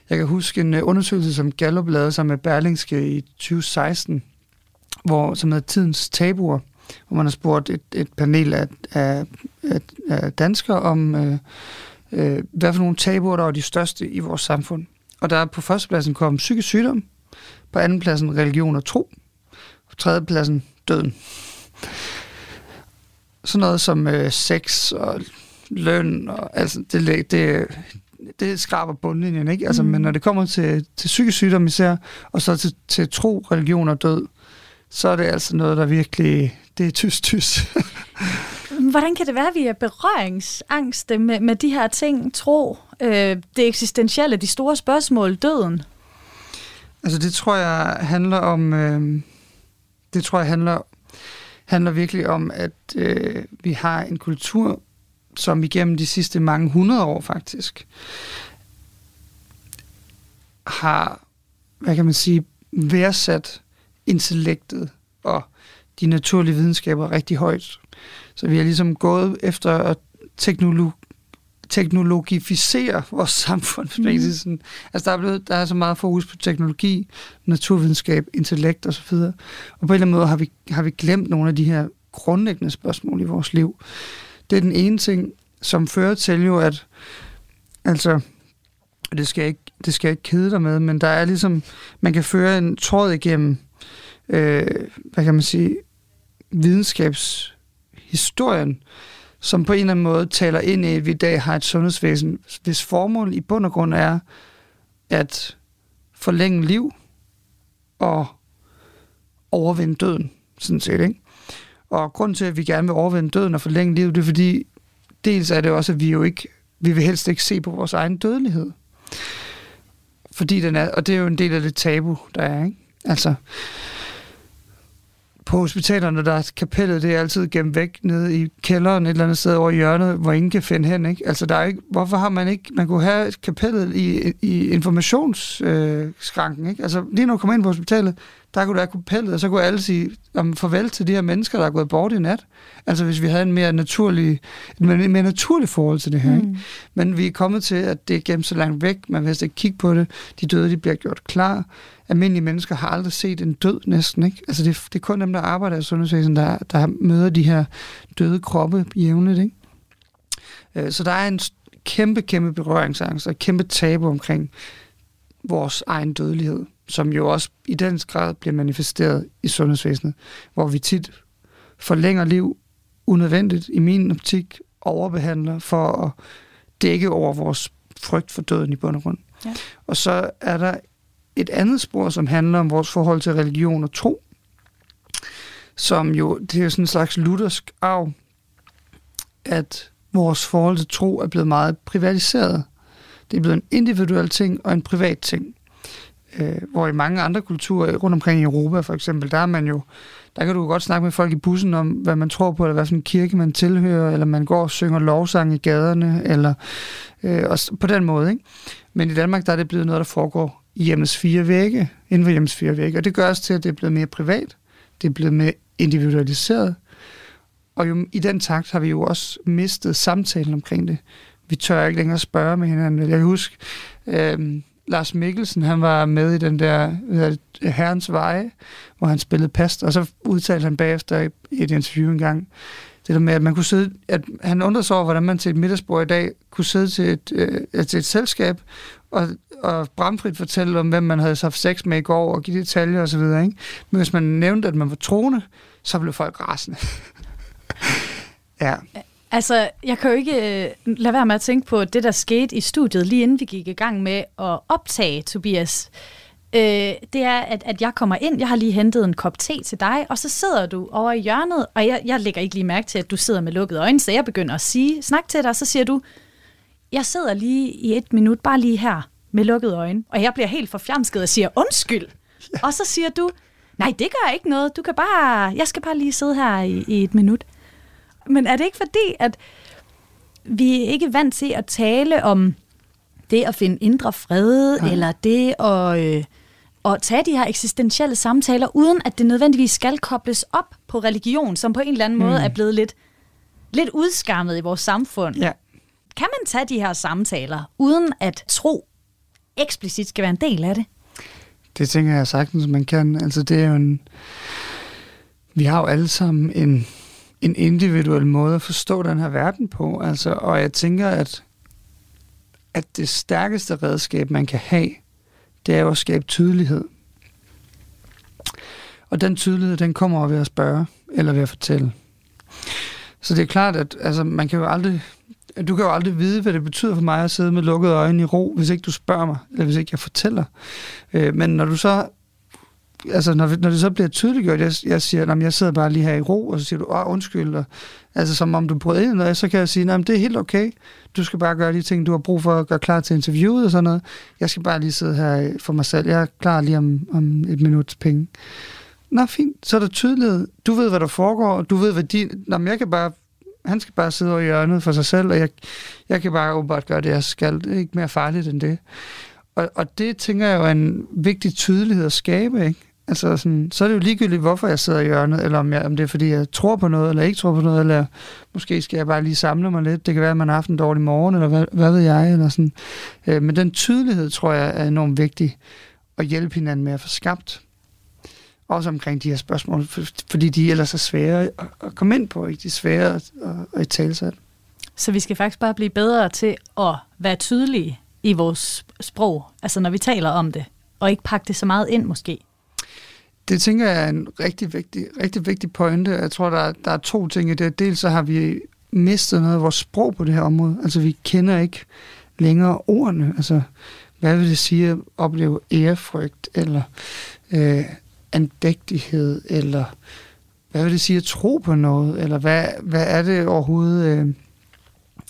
Jeg kan huske en øh, undersøgelse, som Gallup lavede sig med Berlingske i 2016, hvor, som hedder Tidens Tabuer, hvor man har spurgt et, et panel af, af, af, af danskere om, øh, øh, hvad for nogle tabuer, der er de største i vores samfund. Og der er på førstepladsen kom psykisk sygdom, på andenpladsen religion og tro, på tredjepladsen døden. Sådan noget som øh, sex og løn, og, altså, det, det, det skraber bundlinjen, ikke? Altså, mm. Men når det kommer til, til psykisk sygdom især, og så til, til tro, religion og død, så er det altså noget, der virkelig det er tyst, tyst. [LAUGHS] Hvordan kan det være, at vi er berøringsangste med, med de her ting? Tro, øh, det eksistentielle, de store spørgsmål, døden? Altså det tror jeg handler om, øh, det tror jeg handler, handler virkelig om, at øh, vi har en kultur, som igennem de sidste mange hundrede år faktisk, har, hvad kan man sige, værdsat intellektet og de naturlige videnskaber rigtig højt. Så vi har ligesom gået efter teknologi teknologificere vores samfund. Mm. Sådan. Altså der er, blevet, der er så meget fokus på teknologi, naturvidenskab, intellekt osv. Og, og på en eller anden måde har vi, har vi glemt nogle af de her grundlæggende spørgsmål i vores liv. Det er den ene ting, som fører til jo, at altså, det skal jeg ikke, det skal jeg ikke kede dig med, men der er ligesom, man kan føre en tråd igennem, øh, hvad kan man sige, videnskabshistorien, som på en eller anden måde taler ind i, at vi i dag har et sundhedsvæsen, hvis formål i bund og grund er at forlænge liv og overvinde døden, sådan set, ikke? Og grund til, at vi gerne vil overvinde døden og forlænge livet, det er fordi, dels er det også, at vi jo ikke, vi vil helst ikke se på vores egen dødelighed. Fordi den er, og det er jo en del af det tabu, der er, ikke? Altså, på hospitalerne, der er kapellet, det er altid gemt væk nede i kælderen et eller andet sted over i hjørnet, hvor ingen kan finde hen. Ikke? Altså, der er ikke, hvorfor har man ikke... Man kunne have kapellet i, i informationsskranken. Øh, ikke? Altså, lige når du kommer ind på hospitalet, der kunne der have kapellet, og så kunne alle sige om farvel til de her mennesker, der er gået bort i nat. Altså, hvis vi havde en mere naturlig, en mere naturlig forhold til det her. Mm. Ikke? Men vi er kommet til, at det er gemt så langt væk, man vil ikke kigge på det. De døde, de bliver gjort klar almindelige mennesker har aldrig set en død næsten. Ikke? Altså det, det er kun dem, der arbejder i sundhedsvæsenet, der, der møder de her døde kroppe jævnligt. Ikke? Øh, så der er en kæmpe, kæmpe berøringsangst og kæmpe tabu omkring vores egen dødelighed, som jo også i den grad bliver manifesteret i sundhedsvæsenet, hvor vi tit forlænger liv unødvendigt, i min optik, overbehandler for at dække over vores frygt for døden i bund og grund. Ja. Og så er der et andet spor, som handler om vores forhold til religion og tro, som jo, det er sådan en slags luthersk arv, at vores forhold til tro er blevet meget privatiseret. Det er blevet en individuel ting og en privat ting. Øh, hvor i mange andre kulturer øh, rundt omkring i Europa for eksempel, der er man jo, der kan du godt snakke med folk i bussen om, hvad man tror på, eller hvad for en kirke man tilhører, eller man går og synger lovsang i gaderne, eller øh, og på den måde. Ikke? Men i Danmark, der er det blevet noget, der foregår i hjemmets fire vægge, inden for hjemmes fire vægge. Og det gør også til, at det er blevet mere privat, det er blevet mere individualiseret. Og jo, i den takt har vi jo også mistet samtalen omkring det. Vi tør ikke længere spørge med hinanden. Jeg husker, øh, Lars Mikkelsen, han var med i den der Herrens Veje, hvor han spillede past, og så udtalte han bagefter i et interview engang, det der med, at man kunne sidde, at han undrede sig over, hvordan man til et middagsbord i dag kunne sidde til et, øh, til et selskab og, og bramfrit fortælle om, hvem man havde haft sex med i går, og give detaljer osv. Ikke? Men hvis man nævnte, at man var troende, så blev folk rasende. [LAUGHS] ja. Altså, jeg kan jo ikke øh, lade være med at tænke på det, der skete i studiet, lige inden vi gik i gang med at optage Tobias. Uh, det er, at, at jeg kommer ind, jeg har lige hentet en kop te til dig, og så sidder du over i hjørnet, og jeg, jeg lægger ikke lige mærke til, at du sidder med lukkede øjne, så jeg begynder at sige, snak til dig, og så siger du, jeg sidder lige i et minut, bare lige her, med lukkede øjne, og jeg bliver helt forfjamsket og siger, undskyld. Ja. Og så siger du, nej, det gør ikke noget, du kan bare, jeg skal bare lige sidde her i, i et minut. Men er det ikke fordi, at vi er ikke vant til at tale om det at finde indre fred, ja. eller det at, øh, at tage de her eksistentielle samtaler, uden at det nødvendigvis skal kobles op på religion, som på en eller anden mm. måde er blevet lidt, lidt udskammet i vores samfund. Ja. Kan man tage de her samtaler, uden at tro eksplicit skal være en del af det? Det tænker jeg sagtens, man kan. Altså det er jo en... Vi har jo alle sammen en, en individuel måde at forstå den her verden på. Altså, og jeg tænker, at, at det stærkeste redskab, man kan have, det er jo at skabe tydelighed. Og den tydelighed, den kommer ved at spørge, eller ved at fortælle. Så det er klart, at altså, man kan jo aldrig du kan jo aldrig vide, hvad det betyder for mig at sidde med lukkede øjne i ro, hvis ikke du spørger mig, eller hvis ikke jeg fortæller. Øh, men når du så altså når, når det så bliver tydeliggjort, jeg, jeg siger, at jeg sidder bare lige her i ro, og så siger du, åh, undskyld, og, altså som om du brød ind og så kan jeg sige, at det er helt okay, du skal bare gøre de ting, du har brug for at gøre klar til interviewet og sådan noget. Jeg skal bare lige sidde her for mig selv, jeg er klar lige om, om et minuts penge. Nå, fint, så er der tydelighed. Du ved, hvad der foregår, du ved, hvad din... Nå, men jeg kan bare han skal bare sidde over i hjørnet for sig selv, og jeg, jeg kan bare åbenbart gøre det, jeg skal. Det er ikke mere farligt end det. Og, og det tænker jeg er en vigtig tydelighed at skabe, ikke? Altså sådan, så er det jo ligegyldigt, hvorfor jeg sidder i hjørnet, eller om, jeg, om det er, fordi jeg tror på noget, eller ikke tror på noget, eller måske skal jeg bare lige samle mig lidt. Det kan være, at man har haft en dårlig morgen, eller hvad, hvad ved jeg, eller sådan. Øh, men den tydelighed, tror jeg, er enormt vigtig at hjælpe hinanden med at få skabt også omkring de her spørgsmål, fordi de ellers er svære at komme ind på, ikke? De er svære at, at, tale sig. Så vi skal faktisk bare blive bedre til at være tydelige i vores sprog, altså når vi taler om det, og ikke pakke det så meget ind måske. Det tænker jeg er en rigtig vigtig, rigtig vigtig pointe. Jeg tror, der er, der er to ting i det. Dels så har vi mistet noget af vores sprog på det her område. Altså vi kender ikke længere ordene. Altså hvad vil det sige at opleve ærefrygt, eller øh, andægtighed, eller hvad vil det sige at tro på noget, eller hvad, hvad er det overhovedet, øh,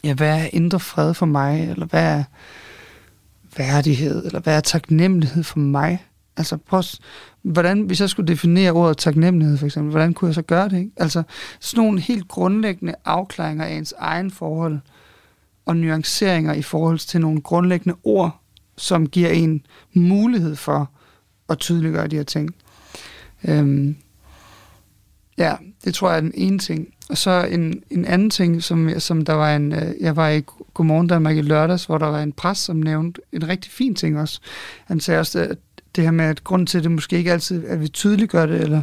ja, hvad er indre fred for mig, eller hvad er værdighed, eller hvad er taknemmelighed for mig? Altså prøv, hvordan, hvis jeg skulle definere ordet taknemmelighed for eksempel, hvordan kunne jeg så gøre det? Ikke? Altså sådan nogle helt grundlæggende afklaringer af ens egen forhold og nuanceringer i forhold til nogle grundlæggende ord, som giver en mulighed for at tydeliggøre de her ting. Øhm, ja, det tror jeg er den ene ting. Og så en, en anden ting, som, som der var en, øh, jeg var i Godmorgen Danmark i lørdags, hvor der var en præst, som nævnte en rigtig fin ting også. Han sagde også, at det her med, at grunden til, at det måske ikke altid, at vi tydeliggør det, eller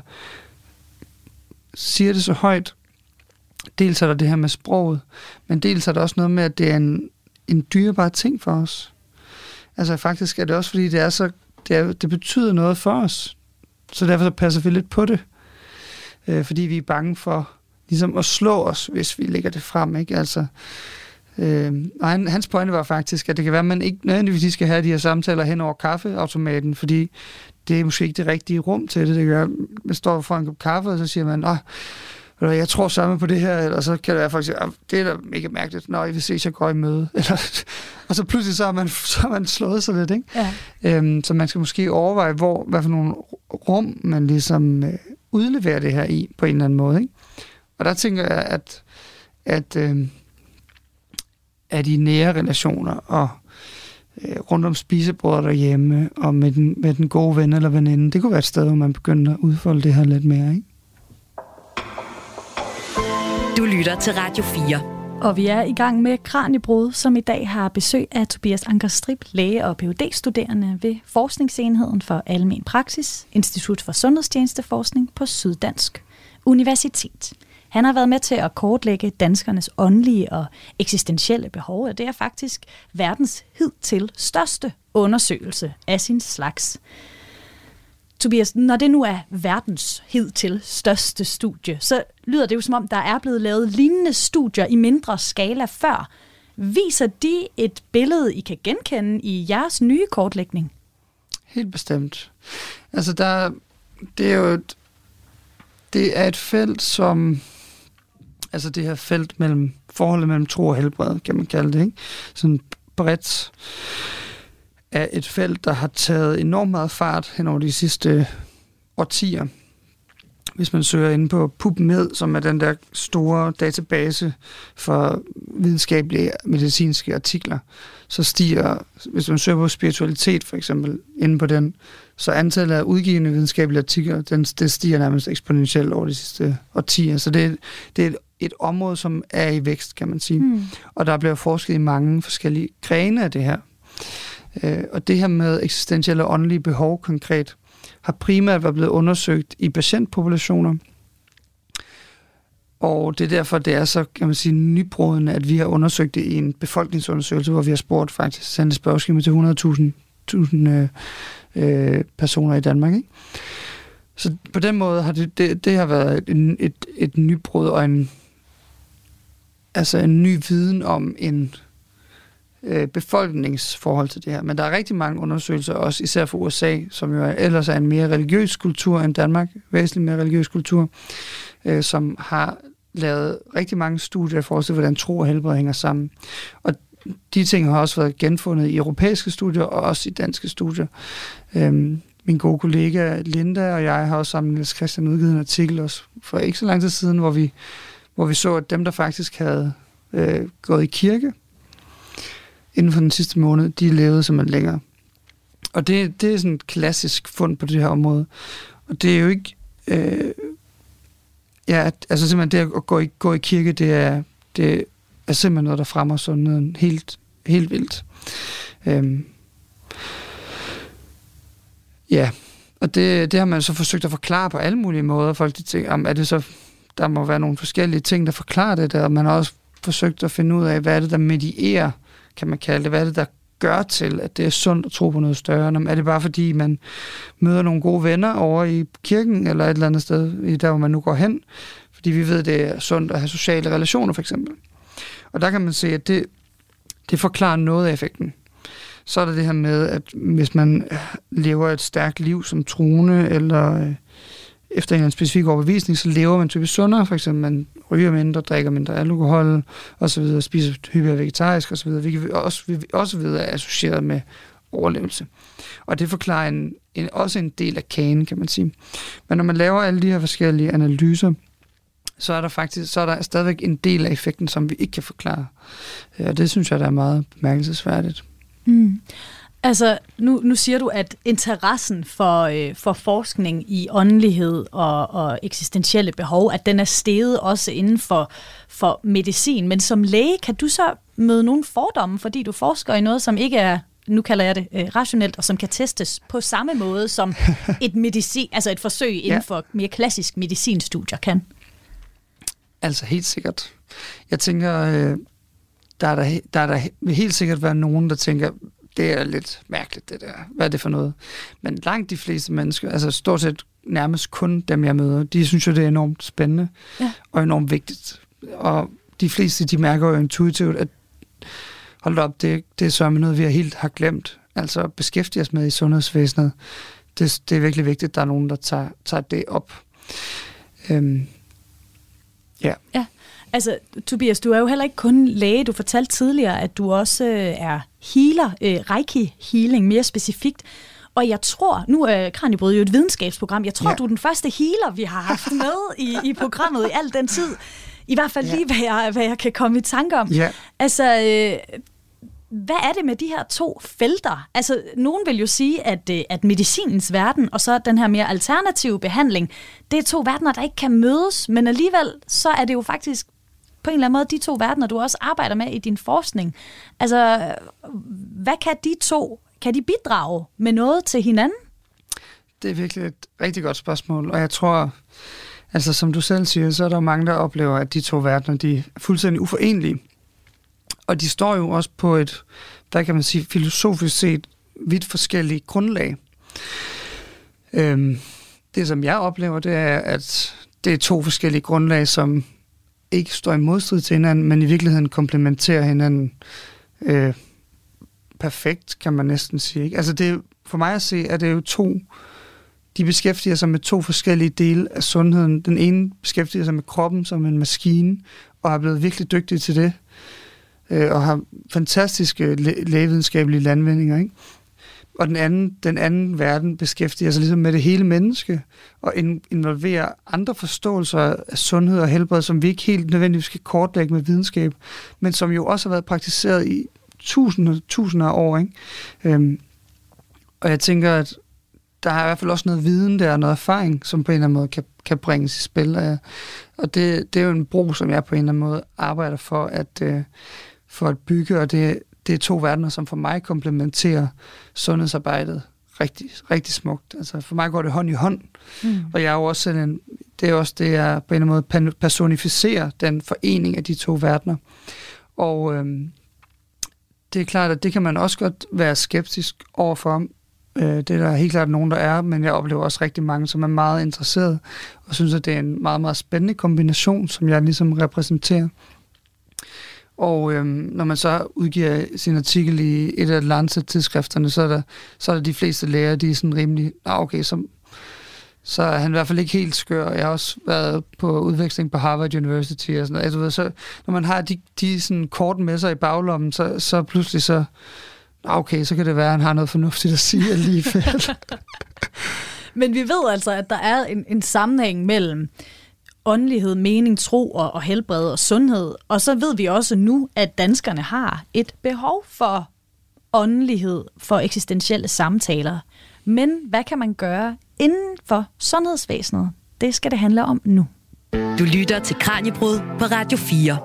siger det så højt, dels er der det her med sproget, men dels er der også noget med, at det er en, en dyrebar ting for os. Altså faktisk er det også, fordi det er så, det, er, det betyder noget for os. Så derfor så passer vi lidt på det. Øh, fordi vi er bange for ligesom at slå os, hvis vi lægger det frem. Ikke? Altså, øh, og han, hans pointe var faktisk, at det kan være, at man ikke nødvendigvis skal have de her samtaler hen over kaffeautomaten, fordi det er måske ikke det rigtige rum til det. Det kan være, man står foran en kop kaffe, og så siger man, jeg tror sammen på det her, eller så kan det være faktisk, det er da mega mærkeligt, når vi ses, jeg går i møde. [LAUGHS] Eller, og så pludselig så har man, [LAUGHS] så har man slået sig lidt, ikke? Ja. Øhm, så man skal måske overveje, hvor, hvad for nogle rum man ligesom øh, udleverer det her i, på en eller anden måde, ikke? Og der tænker jeg, at, at, øh, at i nære relationer og øh, rundt om spisebordet derhjemme og med den, med den gode ven eller veninde, det kunne være et sted, hvor man begynder at udfolde det her lidt mere, ikke? Du lytter til Radio 4. Og vi er i gang med Kranjebrud, som i dag har besøg af Tobias Anker Strip, læge og phd studerende ved Forskningsenheden for Almen Praksis, Institut for Sundhedstjenesteforskning på Syddansk Universitet. Han har været med til at kortlægge danskernes åndelige og eksistentielle behov, og det er faktisk verdens hidtil største undersøgelse af sin slags. Tobias, når det nu er verdens hidtil største studie, så lyder det jo som om, der er blevet lavet lignende studier i mindre skala før. Viser de et billede, I kan genkende i jeres nye kortlægning? Helt bestemt. Altså, der, det er jo et, det er et felt, som altså det her felt mellem forholdet mellem tro og helbred, kan man kalde det, ikke? Sådan bredt af et felt, der har taget enormt meget fart hen over de sidste årtier. Hvis man søger ind på PubMed, som er den der store database for videnskabelige medicinske artikler, så stiger, hvis man søger på spiritualitet for eksempel, inde på den, så antallet af udgivende videnskabelige artikler, den, det stiger nærmest eksponentielt over de sidste årtier. Så det, det er et, et område, som er i vækst, kan man sige. Mm. Og der bliver forsket i mange forskellige grene af det her. Øh, og det her med eksistentielle og åndelige behov konkret, har primært været blevet undersøgt i patientpopulationer. Og det er derfor, det er så, kan man sige, nybrudende, at vi har undersøgt det i en befolkningsundersøgelse, hvor vi har spurgt faktisk, sendt spørgeskema til 100.000 øh, øh, personer i Danmark. Ikke? Så på den måde har det, det, det har været et, et, et nybrud og en, altså en ny viden om en øh, befolkningsforhold til det her. Men der er rigtig mange undersøgelser, også især for USA, som jo er, ellers er en mere religiøs kultur end Danmark, væsentligt mere religiøs kultur, øh, som har lavet rigtig mange studier for at hvordan tro og helbred hænger sammen. Og de ting har også været genfundet i europæiske studier og også i danske studier. Øhm, min gode kollega Linda og jeg har også sammen med Christian udgivet en artikel også for ikke så lang tid siden, hvor vi, hvor vi så, at dem, der faktisk havde øh, gået i kirke, inden for den sidste måned, de levede simpelthen længere. Og det, det er sådan et klassisk fund på det her område. Og det er jo ikke... Øh, ja, altså simpelthen det at gå i, gå i kirke, det er, det er simpelthen noget, der fremmer sundheden helt, helt vildt. Øhm, ja, og det, det har man så forsøgt at forklare på alle mulige måder. Folk de tænker, om er det så, der må være nogle forskellige ting, der forklarer det, og man har også forsøgt at finde ud af, hvad er det, der medierer kan man kalde det? Hvad er det, der gør til, at det er sundt at tro på noget større? Er det bare fordi, man møder nogle gode venner over i kirken, eller et eller andet sted, der hvor man nu går hen? Fordi vi ved, det er sundt at have sociale relationer, for eksempel. Og der kan man se, at det, det forklarer noget af effekten. Så er der det her med, at hvis man lever et stærkt liv som troende, eller øh, efter en specifik overbevisning, så lever man typisk sundere. For eksempel, man ryger mindre, drikker mindre alkohol, og så videre, spiser hyppigere vegetarisk, og så videre, hvilket også, vi også ved er associeret med overlevelse. Og det forklarer en, en, også en del af kagen, kan man sige. Men når man laver alle de her forskellige analyser, så er der faktisk så er der stadigvæk en del af effekten, som vi ikke kan forklare. Øh, og det synes jeg, der er meget bemærkelsesværdigt. Mm. Altså, nu, nu siger du, at interessen for, øh, for forskning i åndelighed og, og eksistentielle behov, at den er steget også inden for, for medicin. Men som læge, kan du så møde nogle fordomme, fordi du forsker i noget, som ikke er nu kalder jeg det øh, rationelt, og som kan testes på samme måde som [LAUGHS] et medicin, altså et forsøg inden ja. for mere klassisk medicinstudier kan? Altså helt sikkert. Jeg tænker, øh, der, er der, der er der helt sikkert være nogen, der tænker, det er lidt mærkeligt, det der. Hvad er det for noget? Men langt de fleste mennesker, altså stort set nærmest kun dem, jeg møder, de synes jo, det er enormt spændende ja. og enormt vigtigt. Og de fleste, de mærker jo intuitivt, at hold op, det, det er så noget, vi har helt har glemt. Altså beskæftige os med i sundhedsvæsenet. Det, det er virkelig vigtigt, at der er nogen, der tager, tager det op. Øhm, ja. ja. Altså, Tobias, du er jo heller ikke kun læge. Du fortalte tidligere, at du også øh, er healer, øh, Reiki healing mere specifikt. Og jeg tror, nu er Kranjebrød jo et videnskabsprogram, jeg tror, ja. du er den første healer, vi har haft med i, i programmet i al den tid. I hvert fald ja. lige, hvad jeg, hvad jeg kan komme i tanke om. Ja. Altså, øh, hvad er det med de her to felter? Altså, nogen vil jo sige, at, øh, at medicinens verden og så den her mere alternative behandling, det er to verdener, der ikke kan mødes, men alligevel så er det jo faktisk på en eller anden måde de to verdener, du også arbejder med i din forskning. Altså, hvad kan de to, kan de bidrage med noget til hinanden? Det er virkelig et rigtig godt spørgsmål, og jeg tror, altså som du selv siger, så er der mange, der oplever, at de to verdener, de er fuldstændig uforenelige. Og de står jo også på et, der kan man sige, filosofisk set vidt forskellige grundlag. Øhm, det, som jeg oplever, det er, at det er to forskellige grundlag, som ikke står i modstrid til hinanden, men i virkeligheden komplementerer hinanden øh, perfekt, kan man næsten sige. Ikke? Altså det, for mig at se, er det jo to, de beskæftiger sig med to forskellige dele af sundheden. Den ene beskæftiger sig med kroppen som en maskine, og er blevet virkelig dygtig til det, øh, og har fantastiske lægevidenskabelige landvindinger. Ikke? Og den anden, den anden verden beskæftiger sig ligesom med det hele menneske, og involverer andre forståelser af sundhed og helbred, som vi ikke helt nødvendigvis skal kortlægge med videnskab, men som jo også har været praktiseret i tusinder, tusinder af år. Ikke? Øhm, og jeg tænker, at der er i hvert fald også noget viden der, og noget erfaring, som på en eller anden måde kan, kan bringes i spil. Og, og det, det er jo en bro, som jeg på en eller anden måde arbejder for at, øh, for at bygge, og det, det er to verdener, som for mig komplementerer sundhedsarbejdet rigtig, rigtig smukt. Altså for mig går det hånd i hånd, mm. og jeg er jo også sådan en, det er også det, jeg på en eller anden måde personificerer, den forening af de to verdener. Og øhm, det er klart, at det kan man også godt være skeptisk overfor. Øh, det er der helt klart nogen, der er, men jeg oplever også rigtig mange, som er meget interesseret, og synes, at det er en meget, meget spændende kombination, som jeg ligesom repræsenterer. Og øhm, når man så udgiver sin artikel i et af Lancet-tidsskrifterne, så er, der, så er der de fleste læger, de er sådan rimelig, ah, okay, så, så er han i hvert fald ikke helt skør. Jeg har også været på udveksling på Harvard University og sådan noget. Altså, så, når man har de, de sådan kort med sig i baglommen, så, så pludselig så, ah, okay, så kan det være, at han har noget fornuftigt at sige alligevel. [LAUGHS] Men vi ved altså, at der er en, en sammenhæng mellem åndelighed, mening, tro og, og helbred og sundhed. Og så ved vi også nu, at danskerne har et behov for åndelighed, for eksistentielle samtaler. Men hvad kan man gøre inden for sundhedsvæsenet? Det skal det handle om nu. Du lytter til Kranjebrud på Radio 4.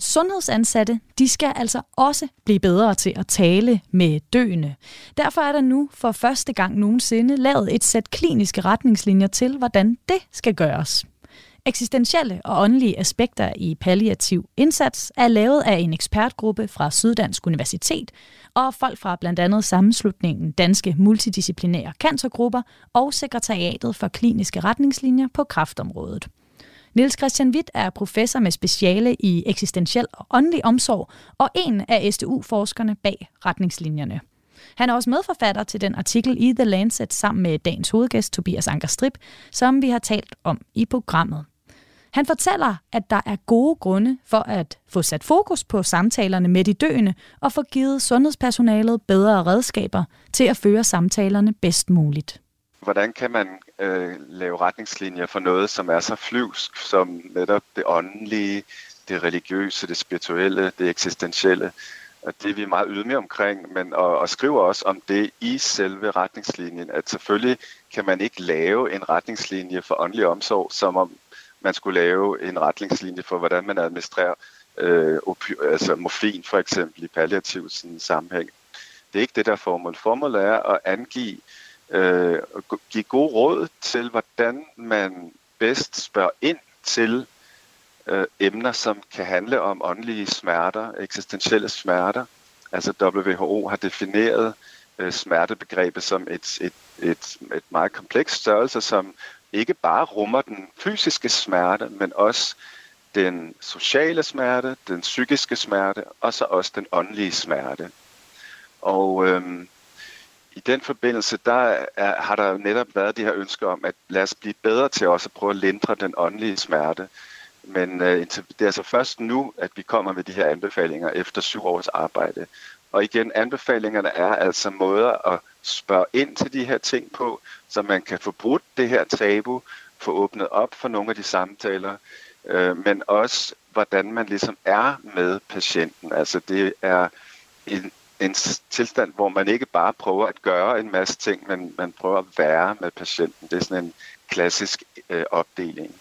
Sundhedsansatte, de skal altså også blive bedre til at tale med døende. Derfor er der nu for første gang nogensinde lavet et sæt kliniske retningslinjer til, hvordan det skal gøres. Eksistentielle og åndelige aspekter i palliativ indsats er lavet af en ekspertgruppe fra Syddansk Universitet og folk fra blandt andet sammenslutningen Danske Multidisciplinære Cancergrupper og Sekretariatet for Kliniske Retningslinjer på kræftområdet. Niels Christian Witt er professor med speciale i eksistentiel og åndelig omsorg og en af SDU-forskerne bag retningslinjerne. Han er også medforfatter til den artikel i The Lancet sammen med dagens hovedgæst Tobias Anker Strip, som vi har talt om i programmet. Han fortæller, at der er gode grunde for at få sat fokus på samtalerne med de døende og få givet sundhedspersonalet bedre redskaber til at føre samtalerne bedst muligt. hvordan kan man øh, lave retningslinjer for noget, som er så flyvsk som netop det åndelige, det religiøse, det spirituelle, det eksistentielle. Og det er vi meget ydmyge omkring, men og, og skriver også om det i selve retningslinjen, at selvfølgelig kan man ikke lave en retningslinje for åndelig omsorg, som om man skulle lave en retningslinje for, hvordan man administrerer øh, opi- altså morfin for eksempel i palliativ sådan, sammenhæng. Det er ikke det, der er formålet. Formålet er at angive, øh, give gode råd til, hvordan man bedst spørger ind til øh, emner, som kan handle om åndelige smerter, eksistentielle smerter. Altså WHO har defineret øh, smertebegrebet som et, et, et, et meget komplekst størrelse, som ikke bare rummer den fysiske smerte, men også den sociale smerte, den psykiske smerte, og så også den åndelige smerte. Og øhm, i den forbindelse, der er, har der netop været det her ønske om, at lad os blive bedre til også at prøve at lindre den åndelige smerte. Men øh, det er altså først nu, at vi kommer med de her anbefalinger efter syv års arbejde. Og igen, anbefalingerne er altså måder at spørge ind til de her ting på, så man kan få brudt det her tabu, få åbnet op for nogle af de samtaler, øh, men også hvordan man ligesom er med patienten. Altså det er en, en tilstand, hvor man ikke bare prøver at gøre en masse ting, men man prøver at være med patienten. Det er sådan en klassisk øh, opdeling.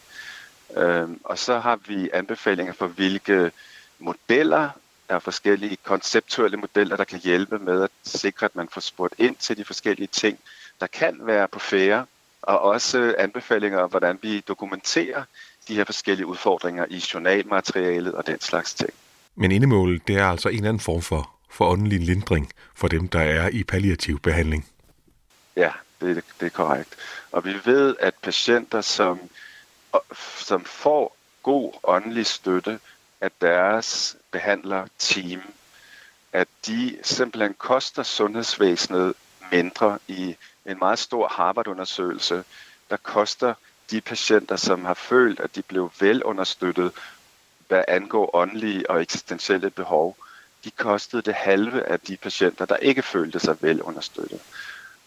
Øh, og så har vi anbefalinger for, hvilke modeller der er forskellige konceptuelle modeller, der kan hjælpe med at sikre, at man får spurgt ind til de forskellige ting, der kan være på færre, og også anbefalinger om, hvordan vi dokumenterer de her forskellige udfordringer i journalmaterialet og den slags ting. Men indemålet, det er altså en eller anden form for, for åndelig lindring for dem, der er i palliativ behandling. Ja, det, det er korrekt. Og vi ved, at patienter, som, som får god åndelig støtte, at deres behandlerteam, at de simpelthen koster sundhedsvæsenet mindre i en meget stor Harvard-undersøgelse, der koster de patienter, som har følt, at de blev velunderstøttet, hvad angår åndelige og eksistentielle behov, de kostede det halve af de patienter, der ikke følte sig velunderstøttet.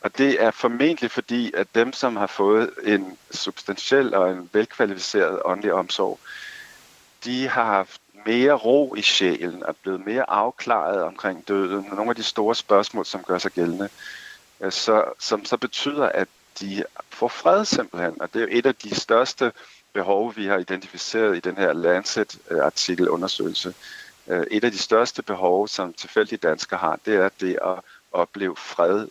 Og det er formentlig fordi, at dem, som har fået en substantiel og en velkvalificeret åndelig omsorg, de har haft mere ro i sjælen, er blevet mere afklaret omkring døden, og nogle af de store spørgsmål, som gør sig gældende, øh, så, som så betyder, at de får fred simpelthen. Og det er jo et af de største behov, vi har identificeret i den her Lancet-artikelundersøgelse. Øh, et af de største behov, som tilfældige danskere har, det er det at opleve fred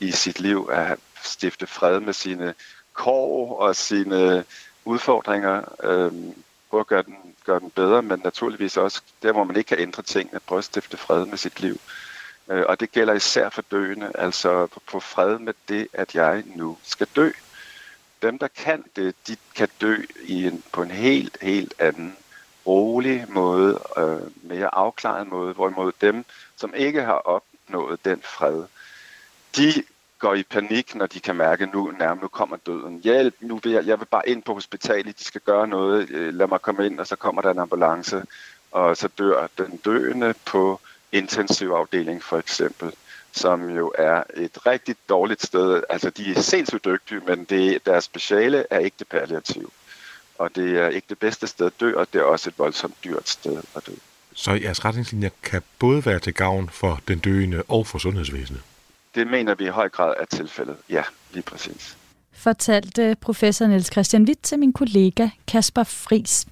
i sit liv, at stifte fred med sine kår og sine udfordringer, øhm, prøve at gøre den gøre den bedre, men naturligvis også der, hvor man ikke kan ændre tingene, prøve at stifte fred med sit liv. Øh, og det gælder især for døende, altså på fred med det, at jeg nu skal dø. Dem, der kan det, de kan dø i en, på en helt, helt anden, rolig måde, øh, mere afklaret måde, hvorimod dem, som ikke har opnået den fred, de går i panik, når de kan mærke, at nu, nærmest, nu kommer døden. Hjælp, nu vil jeg, jeg vil bare ind på hospitalet, de skal gøre noget, øh, lad mig komme ind, og så kommer der en ambulance, og så dør den døende på intensivafdeling for eksempel, som jo er et rigtig dårligt sted. Altså, de er sindssygt dygtige, men det, deres speciale er ikke det palliativ. Og det er ikke det bedste sted at dø, og det er også et voldsomt dyrt sted at dø. Så jeres retningslinjer kan både være til gavn for den døende og for sundhedsvæsenet? Det mener vi i høj grad er tilfældet. Ja, lige præcis. Fortalte professor Niels Christian Witt til min kollega Kasper Fris.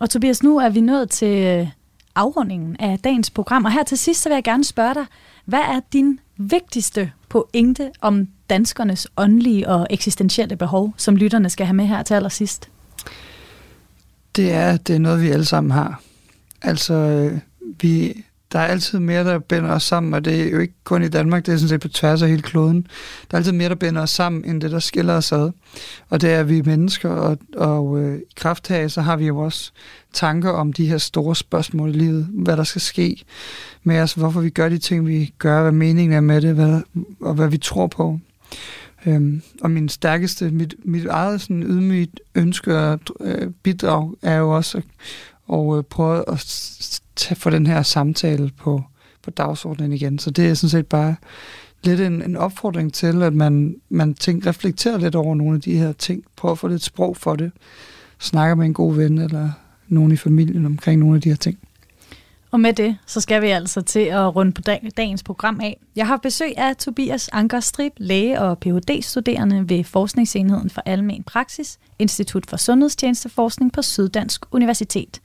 Og Tobias, nu er vi nået til øh, afrundingen af dagens program. Og her til sidst, så vil jeg gerne spørge dig, hvad er din vigtigste pointe om danskernes åndelige og eksistentielle behov, som lytterne skal have med her til allersidst? Det er, det er noget, vi alle sammen har. Altså, øh, vi der er altid mere, der binder os sammen, og det er jo ikke kun i Danmark, det er sådan set på tværs af hele kloden. Der er altid mere, der binder os sammen, end det, der skiller os ad. Og det er vi mennesker, og, og øh, i kraft så har vi jo også tanker om de her store spørgsmål i livet. Hvad der skal ske med os, hvorfor vi gør de ting, vi gør, hvad meningen er med det, hvad, og hvad vi tror på. Øhm, og min stærkeste, mit, mit eget sådan ydmygt ønske og øh, bidrag er jo også at, og øh, prøve at tage for den her samtale på, på dagsordenen igen. Så det er sådan set bare lidt en, en opfordring til, at man, man tænker, reflekterer lidt over nogle af de her ting. Prøver at få lidt sprog for det. Snakker med en god ven eller nogen i familien omkring nogle af de her ting. Og med det, så skal vi altså til at runde på dagens program af. Jeg har besøg af Tobias Anker Strip, læge og Ph.D.-studerende ved Forskningsenheden for Almen Praksis, Institut for Sundhedstjenesteforskning på Syddansk Universitet.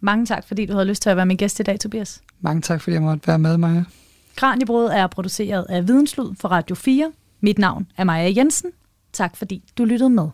Mange tak, fordi du havde lyst til at være min gæst i dag, Tobias. Mange tak, fordi jeg måtte være med, Maja. Kranjebrød er produceret af Videnslyd for Radio 4. Mit navn er Maja Jensen. Tak fordi du lyttede med.